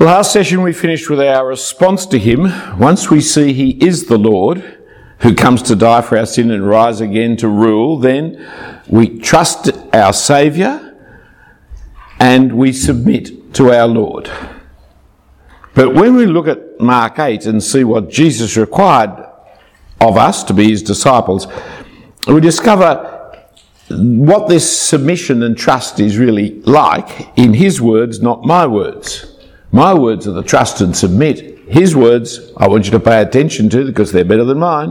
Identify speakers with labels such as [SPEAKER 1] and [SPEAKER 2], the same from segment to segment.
[SPEAKER 1] Last session we finished with our response to him. Once we see he is the Lord who comes to die for our sin and rise again to rule, then we trust our Saviour and we submit to our Lord. But when we look at Mark 8 and see what Jesus required of us to be his disciples, we discover what this submission and trust is really like in his words, not my words. My words are the trust and submit. His words, I want you to pay attention to because they're better than mine,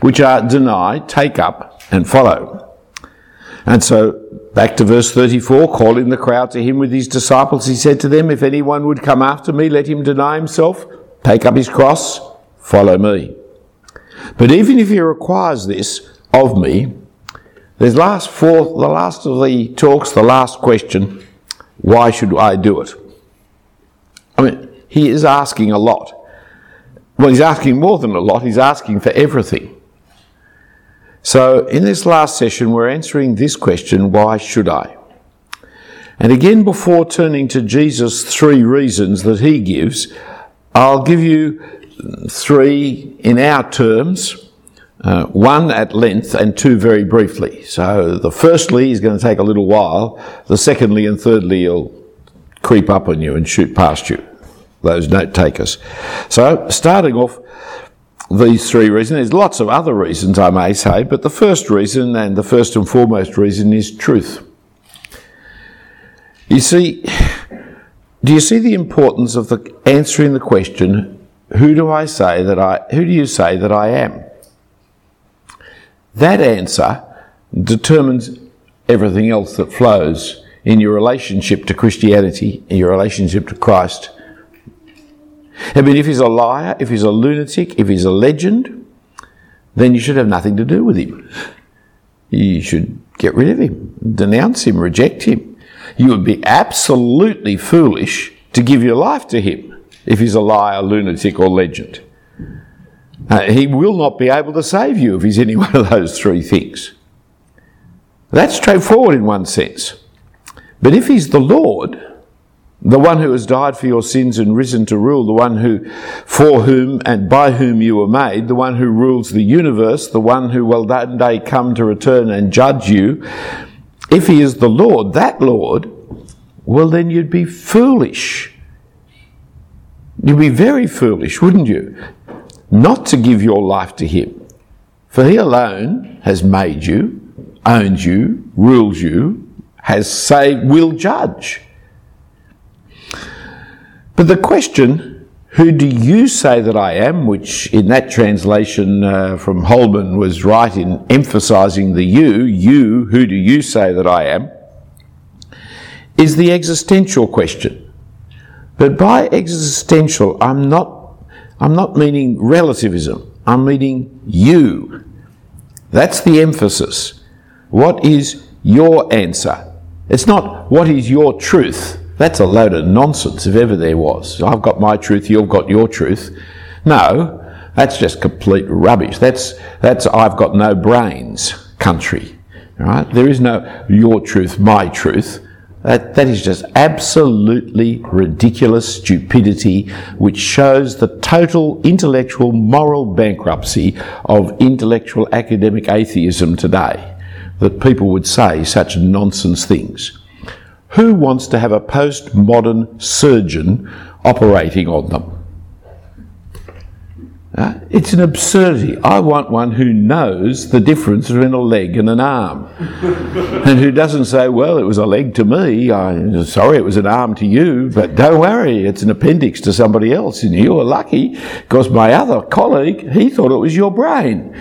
[SPEAKER 1] which are deny, take up, and follow. And so, back to verse 34, calling the crowd to him with his disciples, he said to them, If anyone would come after me, let him deny himself, take up his cross, follow me. But even if he requires this of me, there's last four, the last of the talks, the last question, why should I do it? I mean, he is asking a lot. Well, he's asking more than a lot, he's asking for everything. So, in this last session, we're answering this question why should I? And again, before turning to Jesus' three reasons that he gives, I'll give you three in our terms, uh, one at length and two very briefly. So, the firstly is going to take a little while, the secondly and thirdly will creep up on you and shoot past you, those note takers. So, starting off, these three reasons, there's lots of other reasons I may say, but the first reason and the first and foremost reason is truth. You see, do you see the importance of the answering the question, who do I say that I, who do you say that I am? That answer determines everything else that flows in your relationship to Christianity, in your relationship to Christ. I mean, if he's a liar, if he's a lunatic, if he's a legend, then you should have nothing to do with him. You should get rid of him, denounce him, reject him. You would be absolutely foolish to give your life to him if he's a liar, lunatic, or legend. Uh, he will not be able to save you if he's any one of those three things. That's straightforward in one sense. But if he's the Lord, the one who has died for your sins and risen to rule, the one who, for whom and by whom you were made, the one who rules the universe, the one who will that day come to return and judge you, if he is the Lord, that Lord, well then you'd be foolish. You'd be very foolish, wouldn't you? Not to give your life to him. For he alone has made you, owns you, rules you, has say will judge. But the question, who do you say that I am, which in that translation uh, from Holman was right in emphasizing the you, you, who do you say that I am, is the existential question. But by existential, I'm not, I'm not meaning relativism. I'm meaning you. That's the emphasis. What is your answer? It's not what is your truth. That's a load of nonsense if ever there was. I've got my truth, you've got your truth. No, that's just complete rubbish. That's, that's I've got no brains country. Right? There is no your truth, my truth. That, that is just absolutely ridiculous stupidity, which shows the total intellectual moral bankruptcy of intellectual academic atheism today that people would say such nonsense things. Who wants to have a postmodern surgeon operating on them? Uh, it's an absurdity. I want one who knows the difference between a leg and an arm. and who doesn't say, well, it was a leg to me, I'm sorry it was an arm to you, but don't worry, it's an appendix to somebody else. And you were lucky because my other colleague, he thought it was your brain.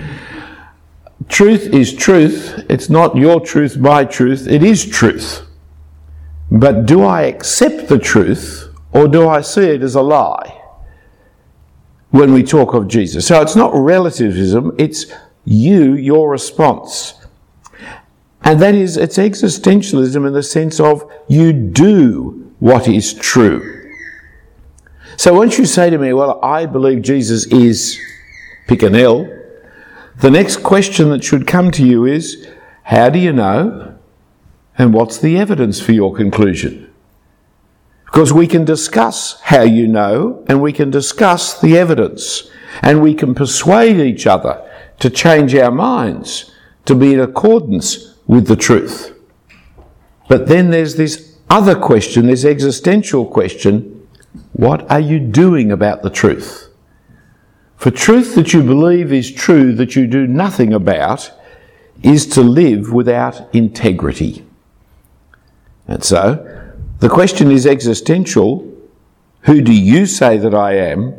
[SPEAKER 1] Truth is truth. It's not your truth, my truth. It is truth. But do I accept the truth or do I see it as a lie when we talk of Jesus? So it's not relativism, it's you, your response. And that is, it's existentialism in the sense of you do what is true. So once you say to me, well, I believe Jesus is, pick an L, the next question that should come to you is how do you know? And what's the evidence for your conclusion? Because we can discuss how you know and we can discuss the evidence and we can persuade each other to change our minds to be in accordance with the truth. But then there's this other question, this existential question what are you doing about the truth? For truth that you believe is true that you do nothing about is to live without integrity. And so, the question is existential who do you say that I am?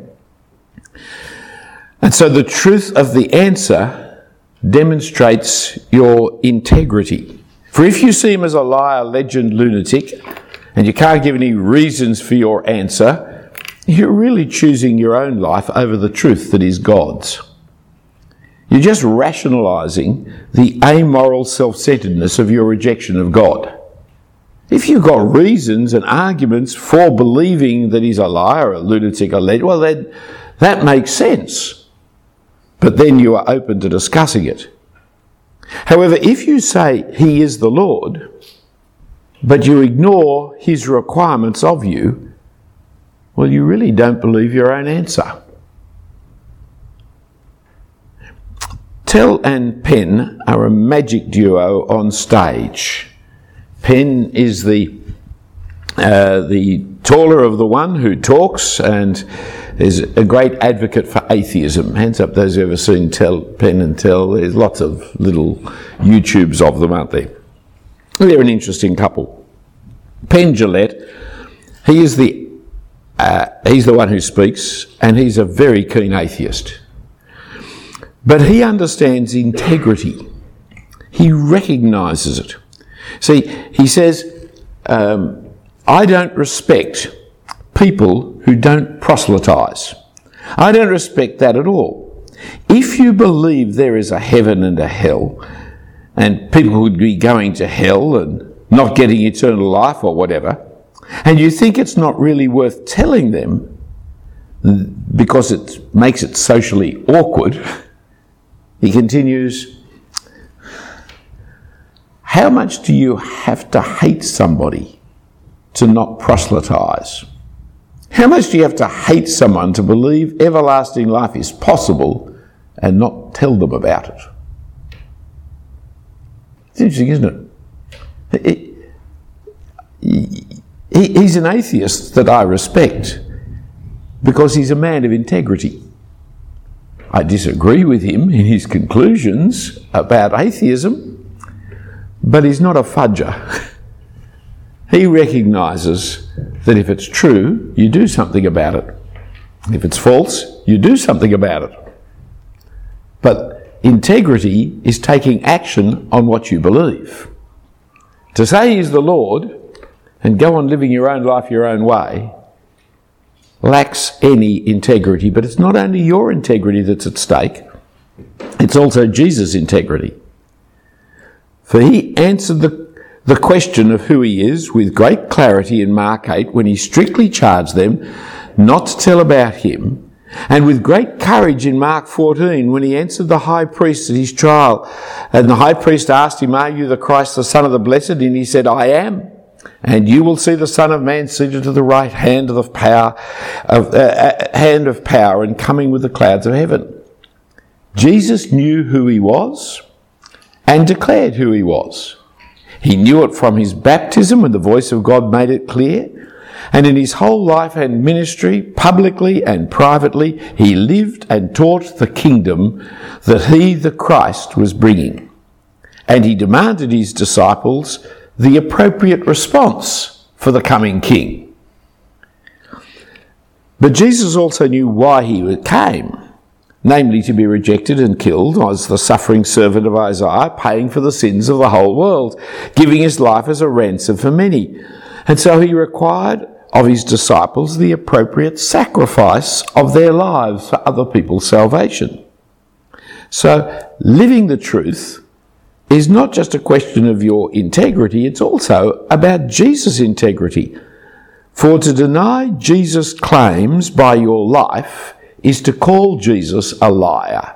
[SPEAKER 1] And so the truth of the answer demonstrates your integrity. For if you see him as a liar, legend, lunatic, and you can't give any reasons for your answer, you're really choosing your own life over the truth that is God's. You're just rationalizing the amoral self centeredness of your rejection of God. If you've got reasons and arguments for believing that he's a liar, a lunatic, a lead, well, then that makes sense. But then you are open to discussing it. However, if you say he is the Lord, but you ignore his requirements of you, well, you really don't believe your own answer. Tell and Penn are a magic duo on stage. Penn is the uh, the taller of the one who talks and is a great advocate for atheism. Hands up those who have ever seen Tell Penn and Tell. There's lots of little YouTubes of them, aren't there? They're an interesting couple. Penn Jillette, he is the uh, he's the one who speaks, and he's a very keen atheist. But he understands integrity. He recognises it. See, he says, um, I don't respect people who don't proselytise. I don't respect that at all. If you believe there is a heaven and a hell, and people would be going to hell and not getting eternal life or whatever, and you think it's not really worth telling them because it makes it socially awkward, he continues, how much do you have to hate somebody to not proselytize? How much do you have to hate someone to believe everlasting life is possible and not tell them about it? It's interesting, isn't it? He's an atheist that I respect because he's a man of integrity. I disagree with him in his conclusions about atheism but he's not a fudger. he recognises that if it's true, you do something about it. If it's false, you do something about it. But integrity is taking action on what you believe. To say he's the Lord and go on living your own life your own way lacks any integrity, but it's not only your integrity that's at stake, it's also Jesus' integrity. For he answered the, the question of who he is with great clarity in Mark 8 when he strictly charged them not to tell about him, and with great courage in Mark 14 when he answered the high priest at his trial. And the high priest asked him, Are you the Christ, the Son of the Blessed? And he said, I am. And you will see the Son of Man seated to the right hand of the power, of, uh, uh hand of power and coming with the clouds of heaven. Jesus knew who he was and declared who he was. He knew it from his baptism when the voice of God made it clear. And in his whole life and ministry, publicly and privately, he lived and taught the kingdom that he, the Christ, was bringing. And he demanded his disciples the appropriate response for the coming king. But Jesus also knew why he came namely to be rejected and killed as the suffering servant of Isaiah, paying for the sins of the whole world, giving his life as a ransom for many. And so he required of his disciples the appropriate sacrifice of their lives for other people's salvation. So living the truth is not just a question of your integrity, it's also about Jesus' integrity. For to deny Jesus' claims by your life is to call Jesus a liar.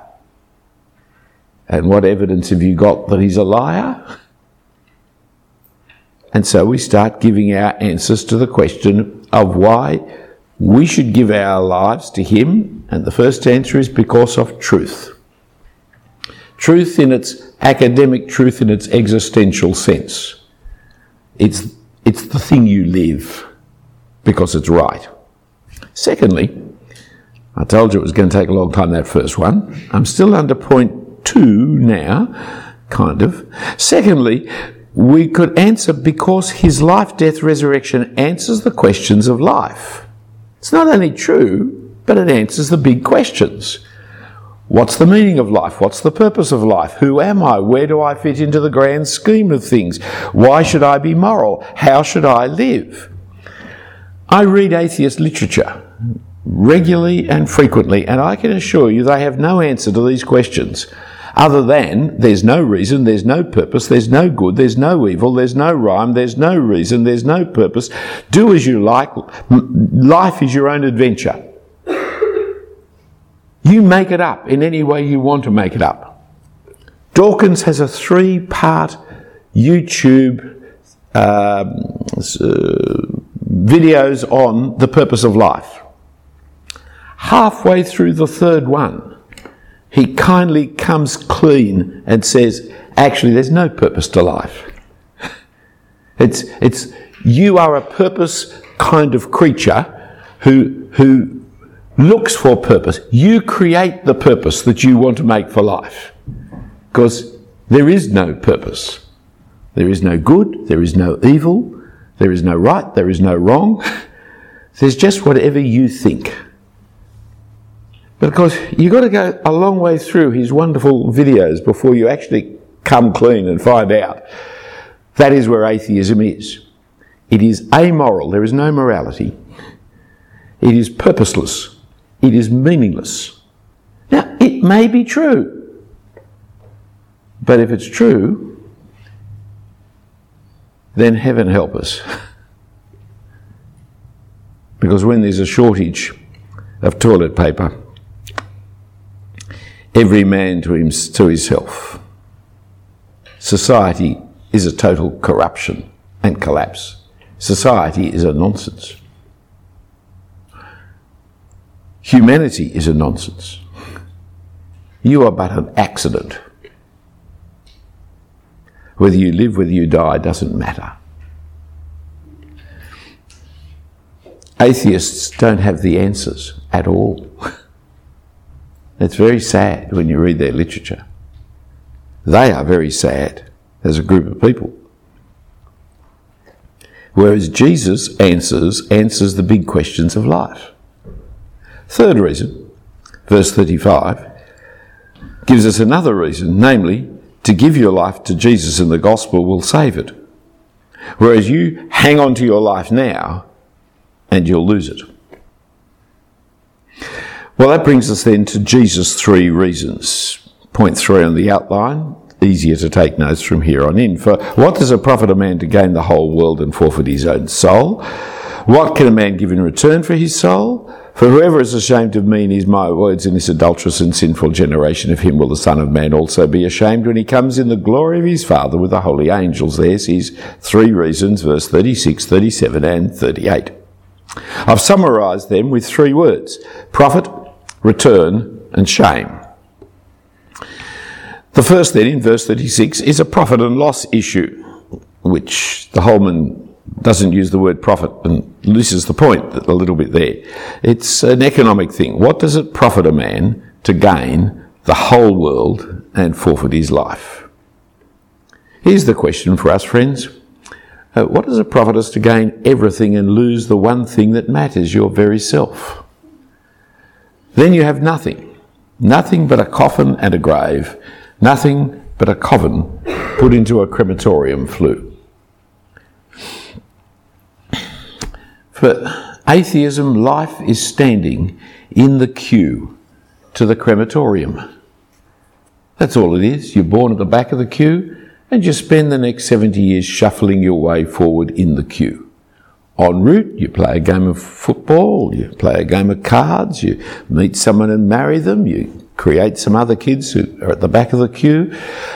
[SPEAKER 1] And what evidence have you got that he's a liar? And so we start giving our answers to the question of why we should give our lives to Him. And the first answer is because of truth. Truth in its academic truth, in its existential sense. It's, it's the thing you live because it's right. Secondly, I told you it was going to take a long time, that first one. I'm still under point two now, kind of. Secondly, we could answer because his life, death, resurrection answers the questions of life. It's not only true, but it answers the big questions. What's the meaning of life? What's the purpose of life? Who am I? Where do I fit into the grand scheme of things? Why should I be moral? How should I live? I read atheist literature regularly and frequently, and I can assure you they have no answer to these questions other than there's no reason, there's no purpose, there's no good, there's no evil, there's no rhyme, there's no reason, there's no purpose. Do as you like. Life is your own adventure. You make it up in any way you want to make it up. Dawkins has a three part YouTube um, uh, videos on the purpose of life. Halfway through the third one, he kindly comes clean and says, actually, there's no purpose to life. It's, it's, you are a purpose kind of creature who, who looks for purpose. You create the purpose that you want to make for life. Because there is no purpose. There is no good, there is no evil, there is no right, there is no wrong. There's just whatever you think. Because you've got to go a long way through his wonderful videos before you actually come clean and find out. That is where atheism is. It is amoral, there is no morality. It is purposeless, it is meaningless. Now, it may be true, but if it's true, then heaven help us. because when there's a shortage of toilet paper, every man to, him, to himself. Society is a total corruption and collapse. Society is a nonsense. Humanity is a nonsense. You are but an accident. Whether you live, whether you die, doesn't matter. Atheists don't have the answers at all. It's very sad when you read their literature. They are very sad as a group of people. Whereas Jesus answers answers the big questions of life. Third reason, verse 35, gives us another reason, namely, to give your life to Jesus and the gospel will save it. Whereas you hang on to your life now and you'll lose it. Well, that brings us then to Jesus' three reasons. Point three on the outline, easier to take notes from here on in. For what does it profit a man to gain the whole world and forfeit his own soul? What can a man give in return for his soul? For whoever is ashamed of me and his my words in this adulterous and sinful generation, of him will the Son of Man also be ashamed when he comes in the glory of his Father with the holy angels. There's his three reasons, verse 36, 37, and 38. I've summarised them with three words profit, return, and shame. The first, then, in verse 36, is a profit and loss issue, which the Holman doesn't use the word profit, and loses the point a little bit there. It's an economic thing. What does it profit a man to gain the whole world and forfeit his life? Here's the question for us, friends. Uh, what does it profit us to gain everything and lose the one thing that matters, your very self? Then you have nothing. Nothing but a coffin and a grave. Nothing but a coffin put into a crematorium flue. For atheism, life is standing in the queue to the crematorium. That's all it is. You're born at the back of the queue and you spend the next 70 years shuffling your way forward in the queue en route, you play a game of football, you play a game of cards, you meet someone and marry them, you create some other kids who are at the back of the queue,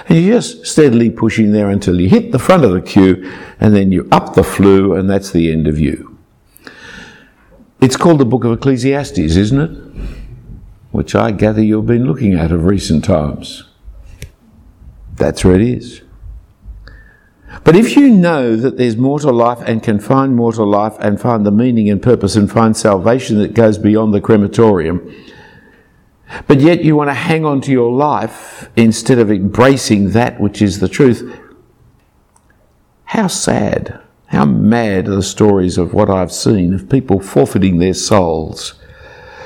[SPEAKER 1] and you're just steadily pushing there until you hit the front of the queue, and then you up the flue, and that's the end of you. It's called the Book of Ecclesiastes, isn't it? Which I gather you've been looking at of recent times. That's where it is. But if you know that there's more to life and can find more to life and find the meaning and purpose and find salvation that goes beyond the crematorium, but yet you want to hang on to your life instead of embracing that which is the truth, how sad, how mad are the stories of what I've seen of people forfeiting their souls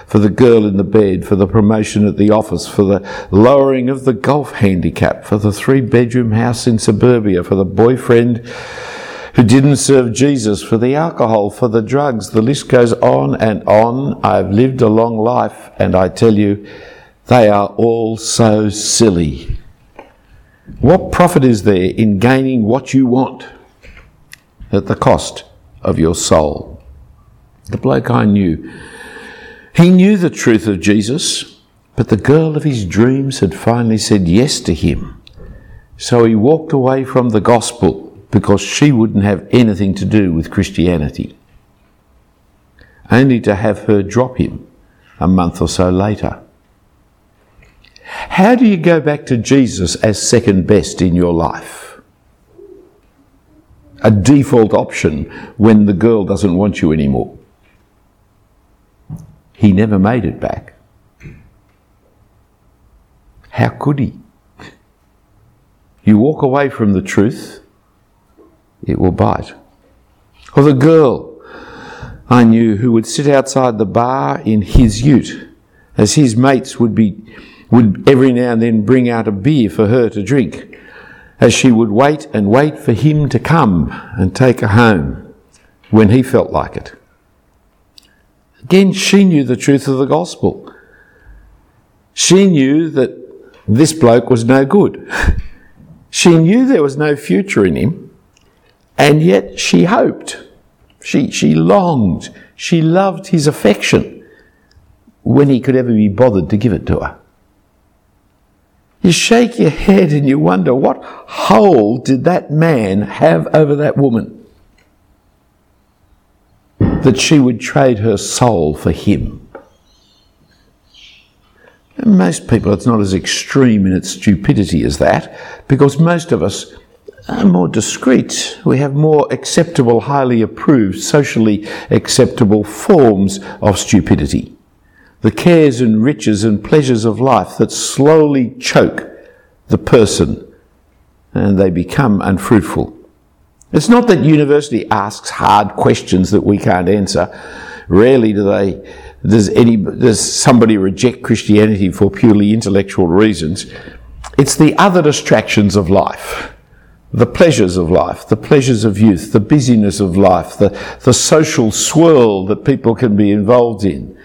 [SPEAKER 1] for the girl in the bed, for the promotion at the office, for the lowering of the golf handicap, for the three bedroom house in suburbia, for the boyfriend who didn't serve Jesus, for the alcohol, for the drugs. The list goes on and on. I've lived a long life, and I tell you, they are all so silly. What profit is there in gaining what you want at the cost of your soul? The bloke I knew he knew the truth of Jesus, but the girl of his dreams had finally said yes to him. So he walked away from the gospel because she wouldn't have anything to do with Christianity, only to have her drop him a month or so later. How do you go back to Jesus as second best in your life? A default option when the girl doesn't want you anymore. He never made it back. How could he? You walk away from the truth, it will bite. Or the girl I knew who would sit outside the bar in his ute, as his mates would be would every now and then bring out a beer for her to drink, as she would wait and wait for him to come and take her home when he felt like it. Again, she knew the truth of the gospel. She knew that this bloke was no good. she knew there was no future in him, and yet she hoped. She, she longed. She loved his affection when he could ever be bothered to give it to her. You shake your head and you wonder what hold did that man have over that woman? that she would trade her soul for him. And most people, it's not as extreme in its stupidity as that, because most of us are more discreet. We have more acceptable, highly approved, socially acceptable forms of stupidity. The cares and riches and pleasures of life that slowly choke the person and they become unfruitful. It's not that university asks hard questions that we can't answer. Rarely do they, does any, does somebody reject Christianity for purely intellectual reasons. It's the other distractions of life. The pleasures of life, the pleasures of youth, the busyness of life, the, the social swirl that people can be involved in.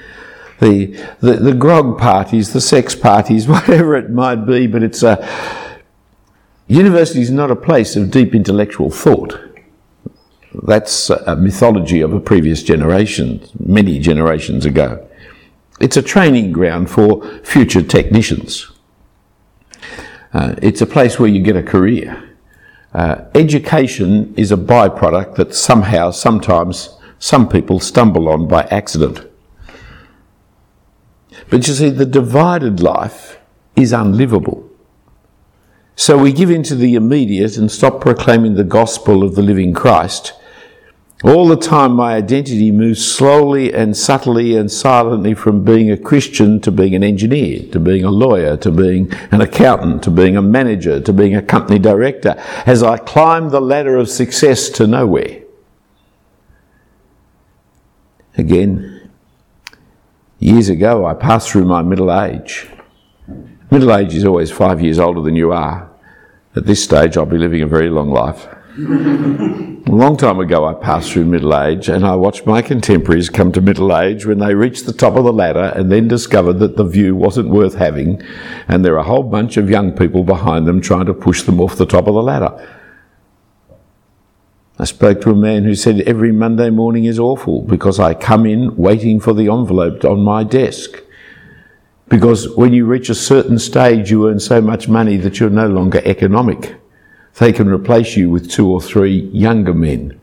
[SPEAKER 1] The, the, the grog parties, the sex parties, whatever it might be, but it's a, University is not a place of deep intellectual thought. That's a mythology of a previous generation, many generations ago. It's a training ground for future technicians. Uh, it's a place where you get a career. Uh, education is a byproduct that somehow, sometimes, some people stumble on by accident. But you see, the divided life is unlivable. So we give in to the immediate and stop proclaiming the gospel of the living Christ. All the time, my identity moves slowly and subtly and silently from being a Christian to being an engineer, to being a lawyer, to being an accountant, to being a manager, to being a company director, as I climb the ladder of success to nowhere. Again, years ago, I passed through my middle age. Middle age is always five years older than you are. At this stage, I'll be living a very long life. a long time ago, I passed through middle age and I watched my contemporaries come to middle age when they reached the top of the ladder and then discovered that the view wasn't worth having and there are a whole bunch of young people behind them trying to push them off the top of the ladder. I spoke to a man who said every Monday morning is awful because I come in waiting for the envelope on my desk Because when you reach a certain stage, you earn so much money that you're no longer economic. They can replace you with two or three younger men,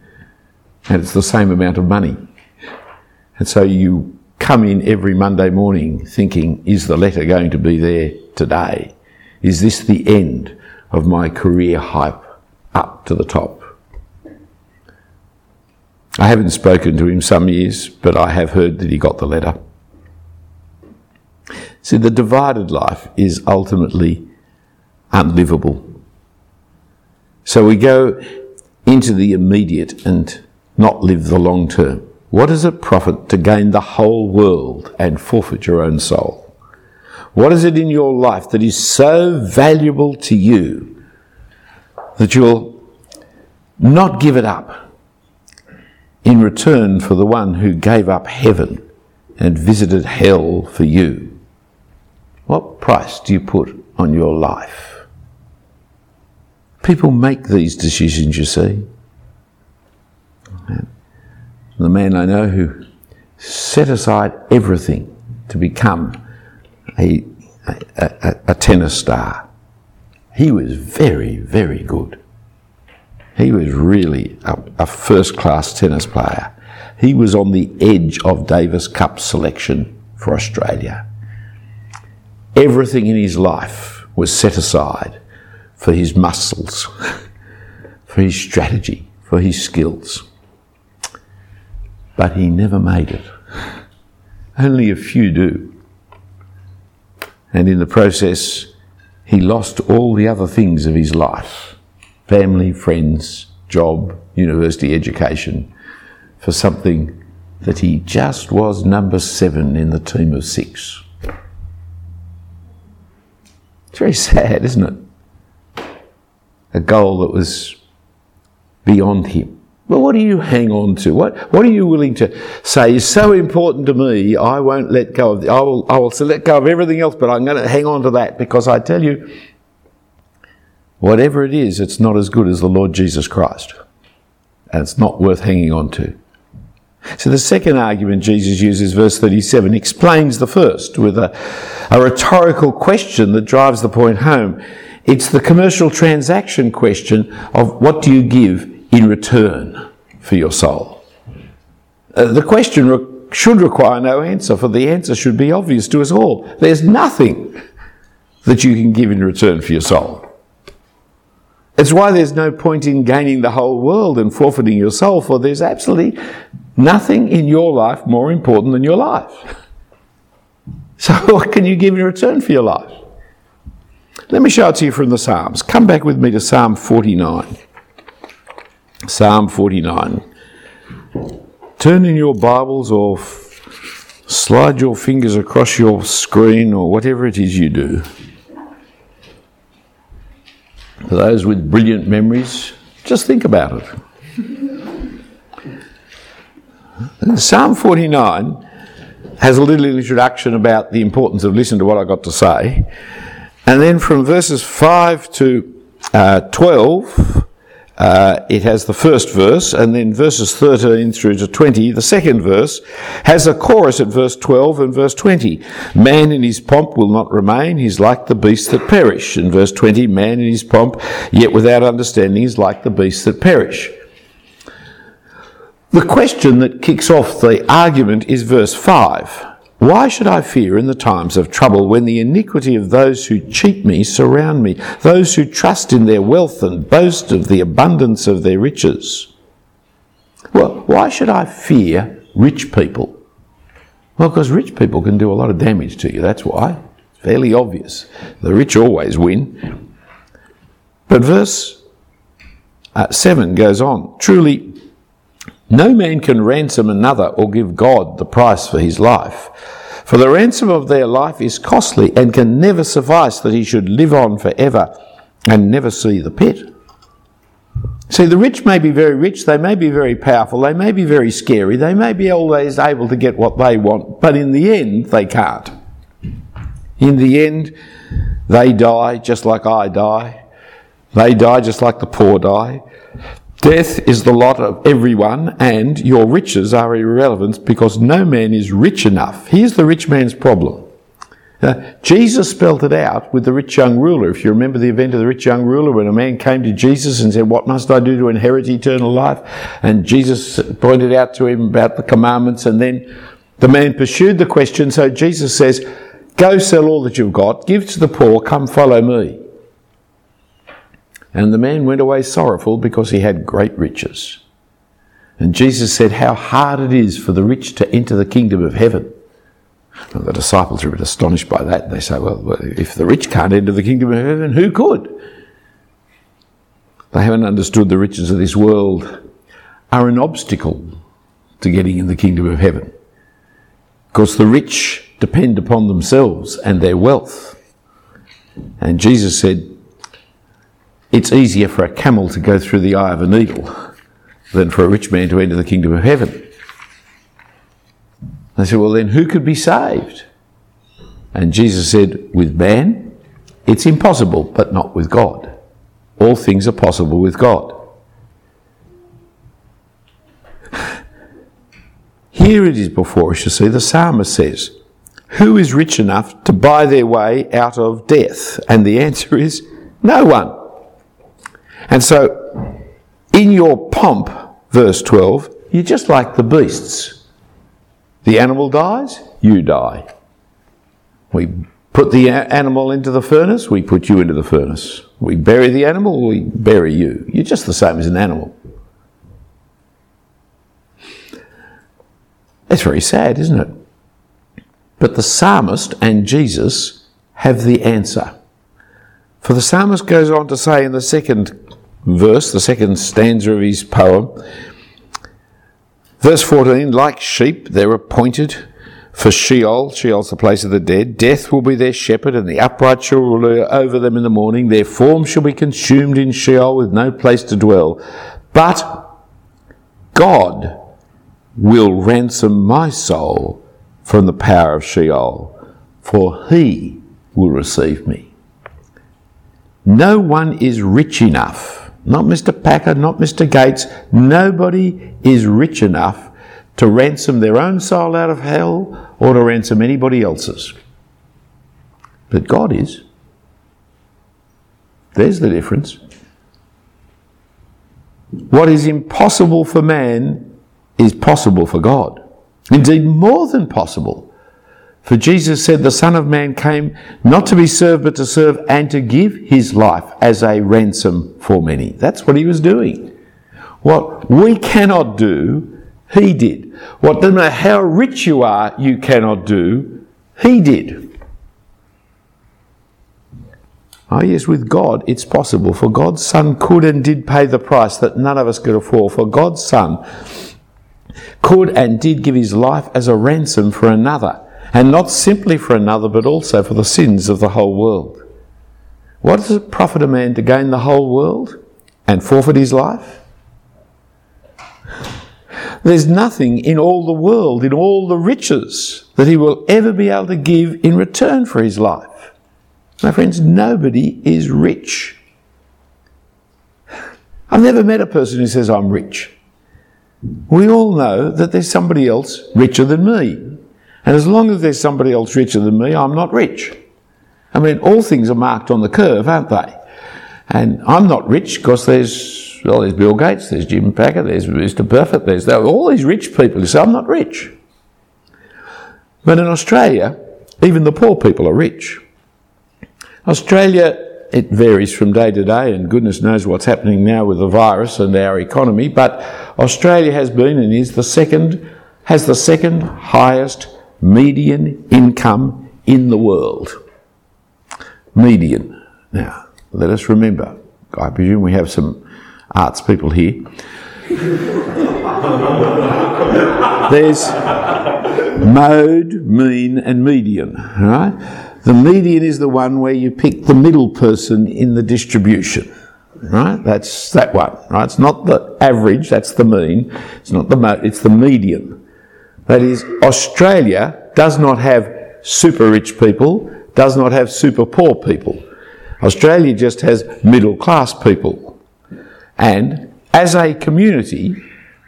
[SPEAKER 1] and it's the same amount of money. And so you come in every Monday morning thinking, is the letter going to be there today? Is this the end of my career hype up to the top? I haven't spoken to him some years, but I have heard that he got the letter. See, the divided life is ultimately unlivable. So we go into the immediate and not live the long term. What does it profit to gain the whole world and forfeit your own soul? What is it in your life that is so valuable to you that you'll not give it up in return for the one who gave up heaven and visited hell for you? What price do you put on your life? People make these decisions, you see the man I know who set aside everything to become a, a, a, a tennis star. He was very, very good. He was really a, a first class tennis player. He was on the edge of Davis Cup selection for Australia. Everything in his life was set aside for his muscles, for his strategy, for his skills but he never made it. Only a few do. And in the process, he lost all the other things of his life family, friends, job, university education for something that he just was number seven in the team of six. It's very sad, isn't it? A goal that was beyond him. Well, what do you hang on to? What, what are you willing to say is so important to me, I won't let go of, the, I will, I will let go of everything else, but I'm going to hang on to that because I tell you, whatever it is, it's not as good as the Lord Jesus Christ. And it's not worth hanging on to. So the second argument Jesus uses, verse 37, explains the first with a, a rhetorical question that drives the point home. It's the commercial transaction question of what do you give in return for your soul? Uh, the question re- should require no answer, for the answer should be obvious to us all. There's nothing that you can give in return for your soul. It's why there's no point in gaining the whole world and forfeiting your soul, for there's absolutely nothing in your life more important than your life. So, what can you give in return for your life? Let me show it to you from the Psalms. Come back with me to Psalm 49. Psalm 49. Turn in your Bibles or slide your fingers across your screen or whatever it is you do. For those with brilliant memories, just think about it. Psalm 49 has a little introduction about the importance of listening to what I got to say. And then from verses 5 to uh, 12, uh, it has the first verse, and then verses 13 through to 20, the second verse, has a chorus at verse 12 and verse 20. Man in his pomp will not remain, he's like the beasts that perish. In verse 20, man in his pomp, yet without understanding, is like the beasts that perish. The question that kicks off the argument is verse 5. Why should I fear in the times of trouble when the iniquity of those who cheat me surround me, those who trust in their wealth and boast of the abundance of their riches? Well, why should I fear rich people? Well, because rich people can do a lot of damage to you, that's why. It's fairly obvious. The rich always win. But verse uh, 7 goes on Truly, no man can ransom another or give God the price for his life. For the ransom of their life is costly and can never suffice that he should live on forever and never see the pit. See, the rich may be very rich, they may be very powerful, they may be very scary, they may be always able to get what they want, but in the end, they can't. In the end, they die just like I die. They die just like the poor die. Death is the lot of everyone, and your riches are irrelevant because no man is rich enough. Here's the rich man's problem. Uh, Jesus spelt it out with the rich young ruler. If you remember the event of the rich young ruler, when a man came to Jesus and said, What must I do to inherit eternal life? And Jesus pointed out to him about the commandments, and then the man pursued the question. So Jesus says, Go sell all that you've got, give to the poor, come follow me. And the man went away sorrowful because he had great riches. And Jesus said, How hard it is for the rich to enter the kingdom of heaven. The disciples are a bit astonished by that. They say, well, if the rich can't enter the kingdom of heaven, who could? They haven't understood the riches of this world are an obstacle to getting in the kingdom of heaven. Because the rich depend upon themselves and their wealth. And Jesus said, it's easier for a camel to go through the eye of a needle than for a rich man to enter the kingdom of heaven. They said, Well, then who could be saved? And Jesus said, With man, it's impossible, but not with God. All things are possible with God. Here it is before us, you see, the psalmist says, Who is rich enough to buy their way out of death? And the answer is, No one. And so, in your pomp, verse 12, you're just like the beasts. The animal dies, you die. We put the animal into the furnace, we put you into the furnace. We bury the animal, we bury you. You're just the same as an animal. It's very sad, isn't it? But the psalmist and Jesus have the answer. For the psalmist goes on to say in the second verse, the second stanza of his poem, Verse 14, like sheep, they're appointed for Sheol. Sheol's the place of the dead. Death will be their shepherd, and the upright shall rule over them in the morning. Their form shall be consumed in Sheol with no place to dwell. But God will ransom my soul from the power of Sheol, for he will receive me. No one is rich enough not Mr. Packer, not Mr. Gates. Nobody is rich enough to ransom their own soul out of hell or to ransom anybody else's. But God is. There's the difference. What is impossible for man is possible for God. Indeed, more than possible. For Jesus said, The Son of Man came not to be served, but to serve and to give his life as a ransom for many. That's what he was doing. What we cannot do, he did. What no matter how rich you are, you cannot do, he did. Oh, yes, with God it's possible. For God's Son could and did pay the price that none of us could afford. For God's Son could and did give his life as a ransom for another and not simply for another, but also for the sins of the whole world. What does it profit a man to gain the whole world and forfeit his life? There's nothing in all the world, in all the riches, that he will ever be able to give in return for his life. My friends, nobody is rich. I've never met a person who says, I'm rich. We all know that there's somebody else richer than me. And as long as there's somebody else richer than me, I'm not rich. I mean, all things are marked on the curve, aren't they? And I'm not rich because there's, well, there's Bill Gates, there's Jim Packer, there's Mr. Buffett, there's all these rich people who say, I'm not rich. But in Australia, even the poor people are rich. Australia, it varies from day to day, and goodness knows what's happening now with the virus and our economy, but Australia has been and is the second, has the second highest median income in the world. Median. Now, let us remember, I presume we have some arts people here. There's mode, mean, and median, right? The median is the one where you pick the middle person in the distribution, right? That's that one, right? It's not the average, that's the mean. It's not the mode, it's the median. That is, Australia does not have super rich people, does not have super poor people. Australia just has middle class people. And as a community,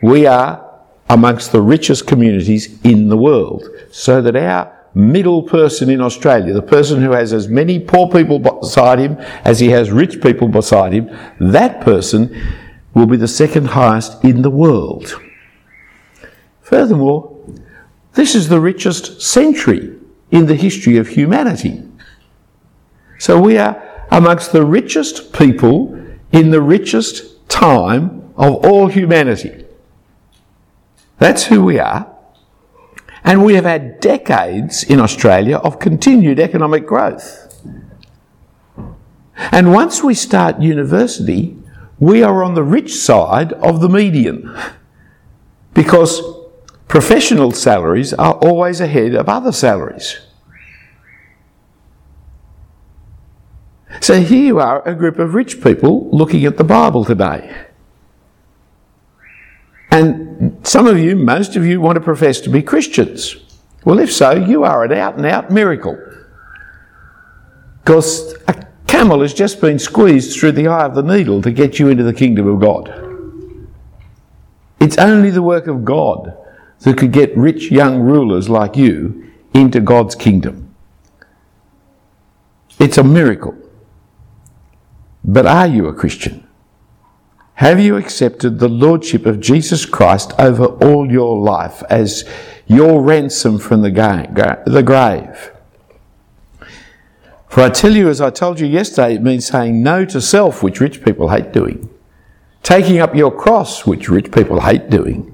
[SPEAKER 1] we are amongst the richest communities in the world. So that our middle person in Australia, the person who has as many poor people beside him as he has rich people beside him, that person will be the second highest in the world. Furthermore, this is the richest century in the history of humanity. So we are amongst the richest people in the richest time of all humanity. That's who we are. And we have had decades in Australia of continued economic growth. And once we start university, we are on the rich side of the median because professional salaries are always ahead of other salaries. So here you are, a group of rich people looking at the Bible today. And some of you, most of you, want to profess to be Christians. Well, if so, you are an out and out miracle. Because a camel has just been squeezed through the eye of the needle to get you into the kingdom of God. It's only the work of God that could get rich young rulers like you into God's kingdom. It's a miracle. But are you a Christian? Have you accepted the Lordship of Jesus Christ over all your life as your ransom from the, the grave? For I tell you, as I told you yesterday, it means saying no to self, which rich people hate doing, taking up your cross, which rich people hate doing,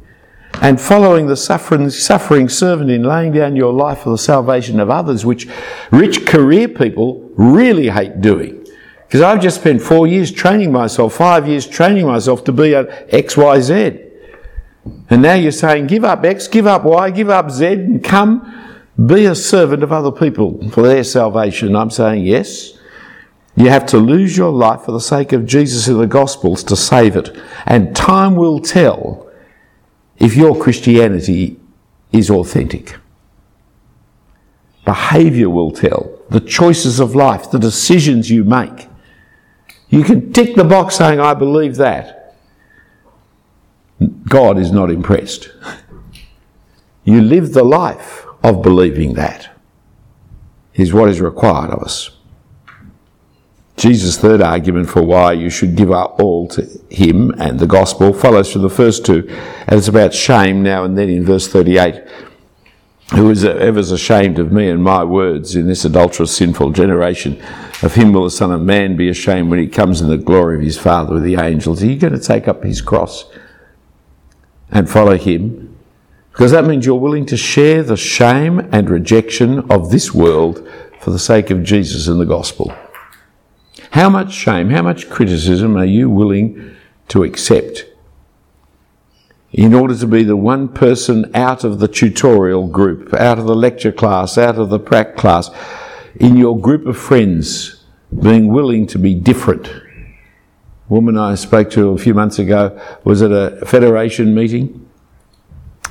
[SPEAKER 1] and following the suffering, suffering servant in laying down your life for the salvation of others, which rich career people really hate doing. Because I've just spent four years training myself, five years training myself to be at X, Y, Z. And now you're saying, give up X, give up Y, give up Z, and come be a servant of other people for their salvation. I'm saying, yes. You have to lose your life for the sake of Jesus and the Gospels to save it. And time will tell if your Christianity is authentic. Behaviour will tell. The choices of life, the decisions you make. You can tick the box saying, I believe that. God is not impressed. You live the life of believing that, is what is required of us. Jesus' third argument for why you should give up all to him and the gospel follows from the first two, and it's about shame now and then in verse 38. Who is ever ashamed of me and my words in this adulterous, sinful generation? Of him will the Son of Man be ashamed when he comes in the glory of his Father with the angels. Are you going to take up his cross and follow him? Because that means you're willing to share the shame and rejection of this world for the sake of Jesus and the gospel. How much shame, how much criticism are you willing to accept in order to be the one person out of the tutorial group, out of the lecture class, out of the prac class, in your group of friends, being willing to be different. A woman I spoke to a few months ago was at a federation meeting.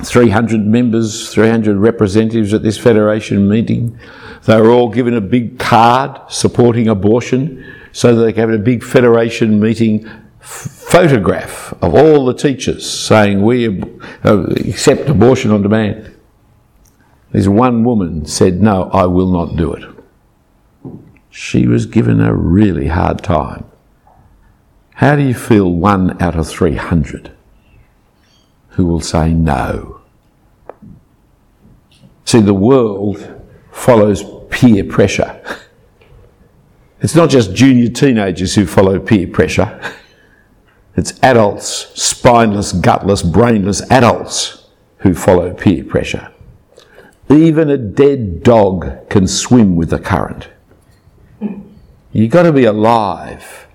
[SPEAKER 1] 300 members, 300 representatives at this federation meeting. They were all given a big card supporting abortion so that they could have a big federation meeting photograph of all the teachers saying we uh, accept abortion on demand. There's one woman said, No, I will not do it. She was given a really hard time. How do you feel one out of 300 who will say no? See, the world follows peer pressure. It's not just junior teenagers who follow peer pressure. It's adults, spineless, gutless, brainless adults who follow peer pressure. Even a dead dog can swim with the current. You've got to be alive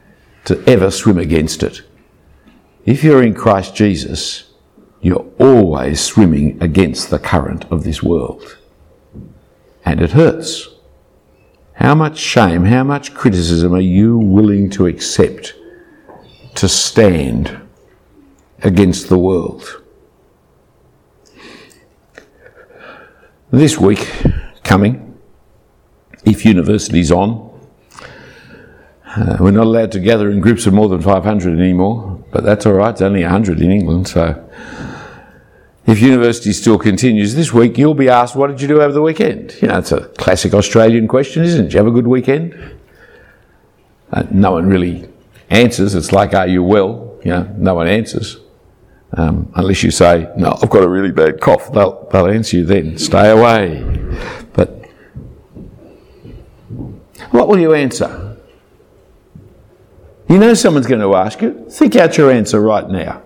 [SPEAKER 1] to ever swim against it. If you're in Christ Jesus, you're always swimming against the current of this world. And it hurts. How much shame, how much criticism are you willing to accept to stand against the world. This week coming, if university's on, uh, we're not allowed to gather in groups of more than 500 anymore, but that's all right, it's only 100 in England, so. If university still continues this week, you'll be asked, What did you do over the weekend? You know, it's a classic Australian question, isn't it? Did you have a good weekend? Uh, no one really answers. It's like, Are you well? You know, no one answers. Um, unless you say, No, I've got a really bad cough. They'll, they'll answer you then. Stay away. But what will you answer? You know someone's going to ask you. Think out your answer right now.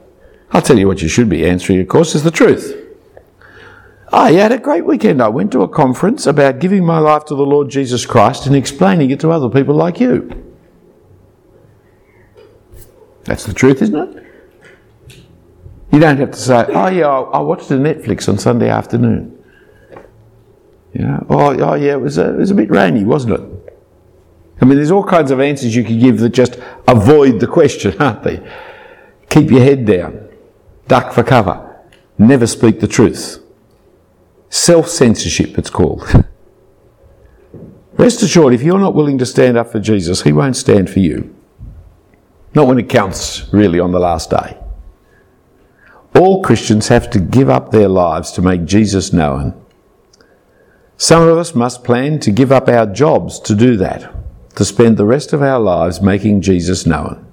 [SPEAKER 1] I'll tell you what you should be answering, of course, is the truth. Ah, I had a great weekend. I went to a conference about giving my life to the Lord Jesus Christ and explaining it to other people like you. That's the truth, isn't it? You don't have to say, oh yeah, I watched a Netflix on Sunday afternoon. You know, oh, oh yeah, it was, a, it was a bit rainy, wasn't it? I mean, there's all kinds of answers you could give that just avoid the question, aren't they? Keep your head down duck for cover, never speak the truth. Self censorship, it's called. Rest assured, if you're not willing to stand up for Jesus, he won't stand for you. Not when it counts, really, on the last day. All Christians have to give up their lives to make Jesus known. Some of us must plan to give up our jobs to do that, to spend the rest of our lives making Jesus known.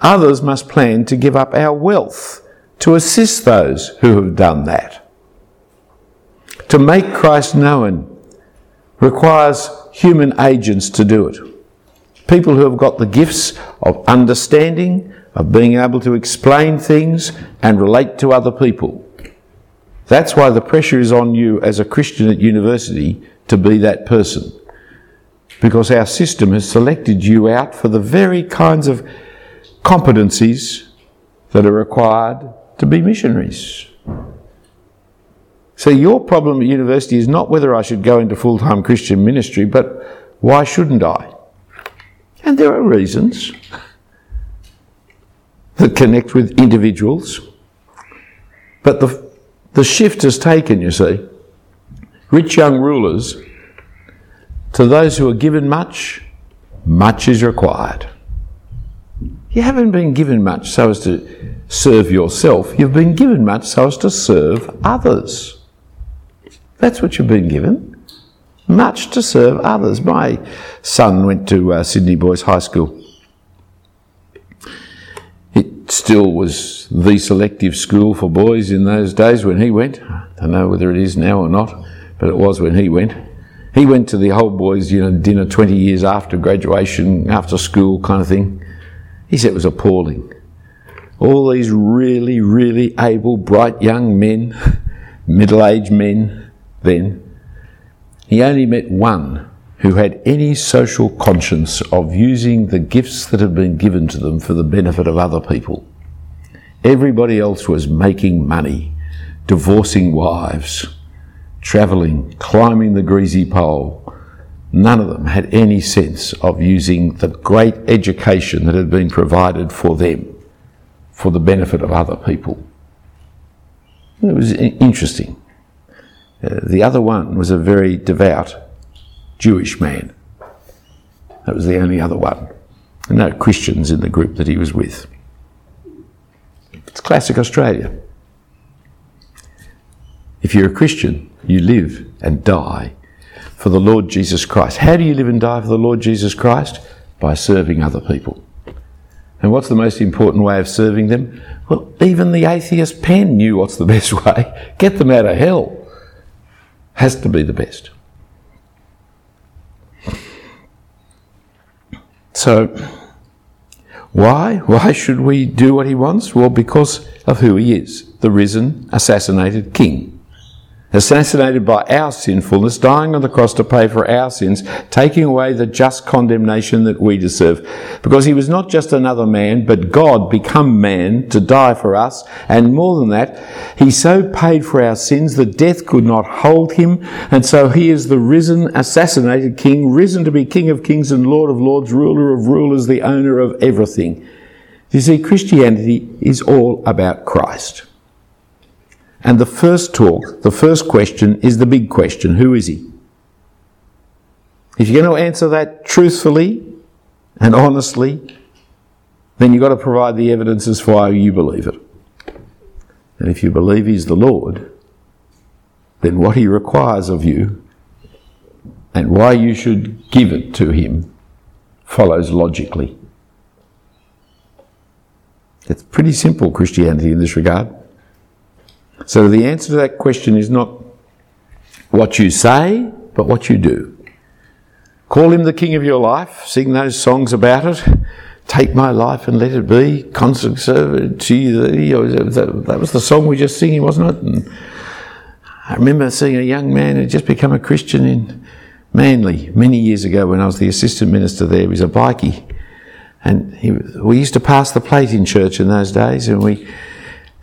[SPEAKER 1] Others must plan to give up our wealth to assist those who have done that. To make Christ known requires human agents to do it. People who have got the gifts of understanding, of being able to explain things and relate to other people. That's why the pressure is on you as a Christian at university to be that person. Because our system has selected you out for the very kinds of competencies that are required to be missionaries. So, your problem at university is not whether I should go into full time Christian ministry, but why shouldn't I? And there are reasons that connect with individuals. But the, the shift has taken, you see. Rich young rulers, to those who are given much, much is required. You haven't been given much so as to serve yourself. You've been given much so as to serve others. That's what you've been given. Much to serve others. My son went to uh, Sydney Boys High School. It still was the selective school for boys in those days when he went. I don't know whether it is now or not, but it was when he went. He went to the old boys, you know, dinner 20 years after graduation, after school kind of thing. He said it was appalling. All these really, really able, bright young men, middle aged men then. He only met one who had any social conscience of using the gifts that had been given to them for the benefit of other people. Everybody else was making money, divorcing wives, travelling, climbing the greasy pole, None of them had any sense of using the great education that had been provided for them for the benefit of other people. It was interesting. Uh, the other one was a very devout Jewish man. That was the only other one. No Christians in the group that he was with. It's classic Australia. If you're a Christian, you live and die for the Lord Jesus Christ. How do you live and die for the Lord Jesus Christ? By serving other people. And what's the most important way of serving them? Well, even the atheist Penn knew what's the best way. Get them out of hell. Has to be the best. So, why? Why should we do what he wants? Well, because of who he is the risen, assassinated king assassinated by our sinfulness, dying on the cross to pay for our sins, taking away the just condemnation that we deserve. Because he was not just another man, but God become man to die for us. And more than that, he so paid for our sins that death could not hold him. And so he is the risen, assassinated king, risen to be King of kings and Lord of lords, ruler of rulers, the owner of everything. You see, Christianity is all about Christ. And the first talk, the first question is the big question who is he? If you're going to answer that truthfully and honestly, then you've got to provide the evidence as to why you believe it. And if you believe He's the Lord, then what He requires of you and why you should give it to Him follows logically. It's pretty simple, Christianity, in this regard. So the answer to that question is not what you say, but what you do. Call him the king of your life, sing those songs about it. Take my life and let it be, constant servant to you. That was the song we just singing, wasn't it? And I remember seeing a young man who just become a Christian in Manly many years ago when I was the assistant minister there. He was a bikie. And he, we used to pass the plate in church in those days, and we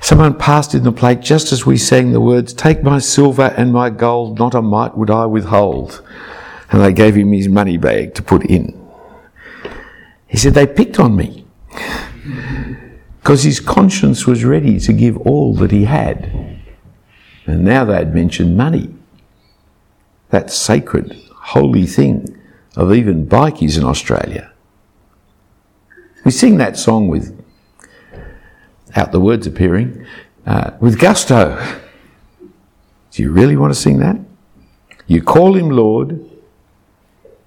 [SPEAKER 1] someone passed in the plate just as we sang the words, "Take my silver and my gold, not a mite would I withhold." And they gave him his money bag to put in. He said they picked on me because his conscience was ready to give all that he had, and now they had mentioned money. That sacred, holy thing of even bikies in Australia. We sing that song with, out the words appearing, uh, with gusto. Do you really want to sing that? You call him Lord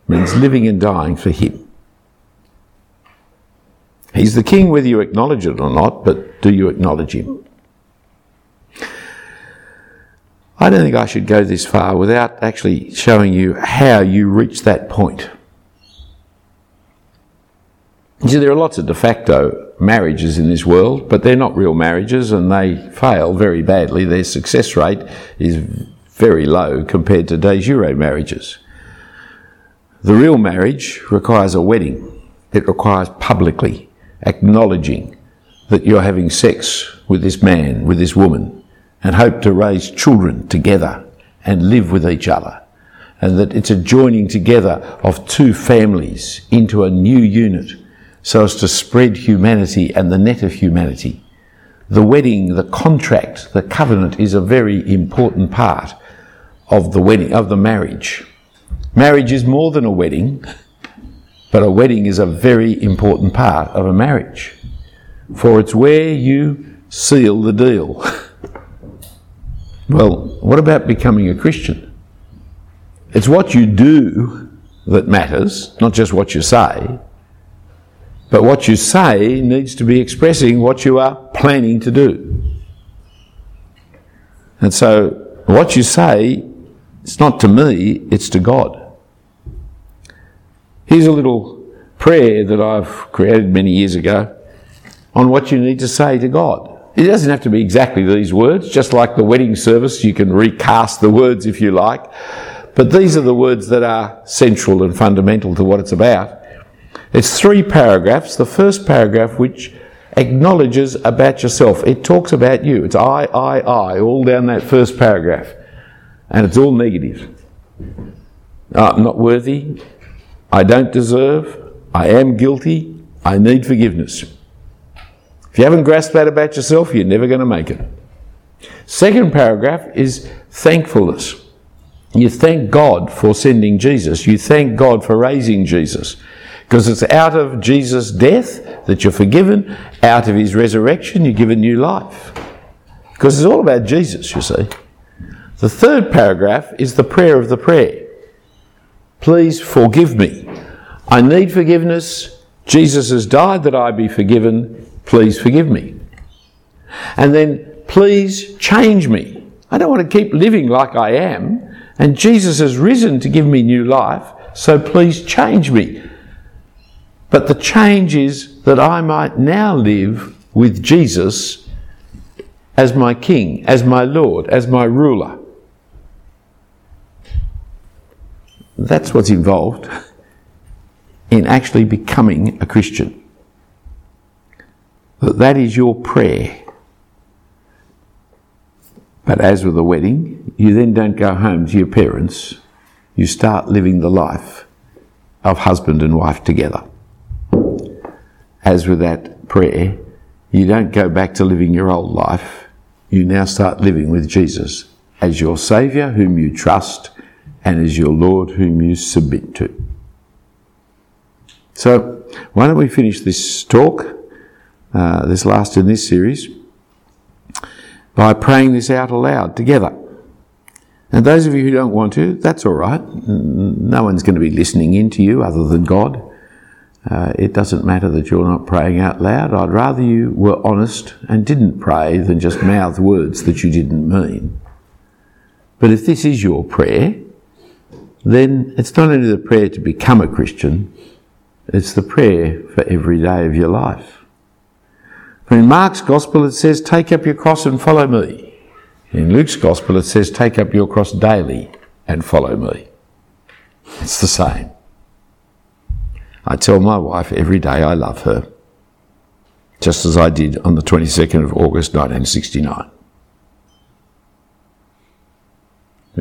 [SPEAKER 1] means living and dying for him. He's the king whether you acknowledge it or not, but do you acknowledge him? I don't think I should go this far without actually showing you how you reach that point. You see, there are lots of de facto marriages in this world, but they're not real marriages and they fail very badly. Their success rate is very low compared to de jure marriages. The real marriage requires a wedding. It requires publicly acknowledging that you're having sex with this man, with this woman, and hope to raise children together and live with each other. And that it's a joining together of two families into a new unit so as to spread humanity and the net of humanity. The wedding, the contract, the covenant is a very important part of the wedding, of the marriage. Marriage is more than a wedding, but a wedding is a very important part of a marriage. For it's where you seal the deal. well, what about becoming a Christian? It's what you do that matters, not just what you say. But what you say needs to be expressing what you are planning to do. And so, what you say, it's not to me, it's to God. Here's a little prayer that I've created many years ago on what you need to say to God. It doesn't have to be exactly these words, just like the wedding service, you can recast the words if you like. But these are the words that are central and fundamental to what it's about. It's three paragraphs. The first paragraph, which acknowledges about yourself, it talks about you. It's I, I, I, all down that first paragraph. And it's all negative. Uh, I'm not worthy. I don't deserve. I am guilty. I need forgiveness. If you haven't grasped that about yourself, you're never going to make it. Second paragraph is thankfulness. You thank God for sending Jesus. You thank God for raising Jesus. Because it's out of Jesus' death that you're forgiven, out of his resurrection, you give a new life. Because it's all about Jesus, you see. The third paragraph is the prayer of the prayer. Please forgive me. I need forgiveness. Jesus has died that I be forgiven. Please forgive me. And then, please change me. I don't want to keep living like I am. And Jesus has risen to give me new life. So please change me. But the change is that I might now live with Jesus as my King, as my Lord, as my ruler. That's what's involved in actually becoming a Christian. That that is your prayer. But as with the wedding, you then don't go home to your parents. You start living the life of husband and wife together as with that prayer, you don't go back to living your old life. You now start living with Jesus as your Saviour, whom you trust, and as your Lord, whom you submit to. So, why don't we finish this talk, uh, this last in this series, by praying this out aloud together. And those of you who don't want to, that's all right. No one's going to be listening in to you other than God. Uh, it doesn't matter that you're not praying out loud. I'd rather you were honest and didn't pray than just mouth words that you didn't mean. But if this is your prayer, then it's not only the prayer to become a Christian, it's the prayer for every day of your life. in Mark's Gospel it says, Take up your cross and follow me. In Luke's Gospel it says, Take up your cross daily and follow me. It's the same. I tell my wife every day I love her, just as I did on the 22nd of August 1969.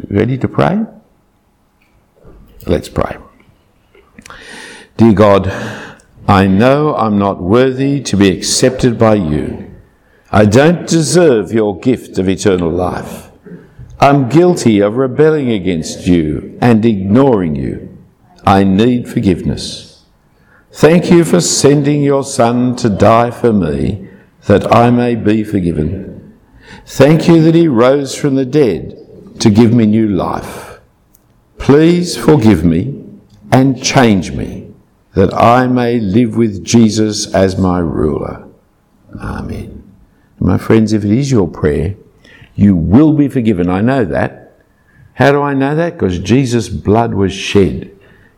[SPEAKER 1] Ready to pray? Let's pray. Dear God, I know I'm not worthy to be accepted by you. I don't deserve your gift of eternal life. I'm guilty of rebelling against you and ignoring you. I need forgiveness. Thank you for sending your Son to die for me that I may be forgiven. Thank you that he rose from the dead to give me new life. Please forgive me and change me that I may live with Jesus as my ruler. Amen. My friends, if it is your prayer, you will be forgiven. I know that. How do I know that? Because Jesus' blood was shed.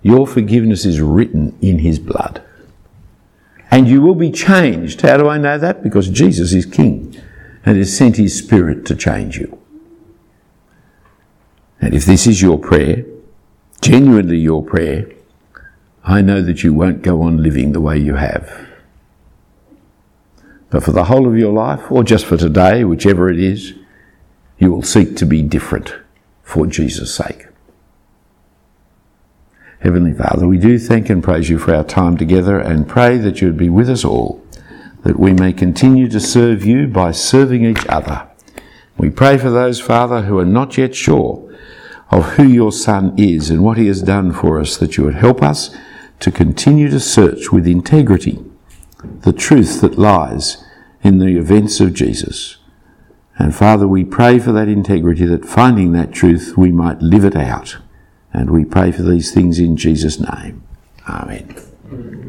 [SPEAKER 1] Your forgiveness is written in his blood. And you will be changed. How do I know that? Because Jesus is King and has sent his Spirit to change you. And if this is your prayer, genuinely your prayer, I know that you won't go on living the way you have. But for the whole of your life, or just for today, whichever it is, you will seek to be different for Jesus' sake. Heavenly Father, we do thank and praise you for our time together and pray that you would be with us all, that we may continue to serve you by serving each other. We pray for those, Father, who are not yet sure of who your Son is and what he has done for us, that you would help us to continue to search with integrity the truth that lies in the events of Jesus. And Father, we pray for that integrity, that finding that truth, we might live it out. And we pray for these things in Jesus' name. Amen.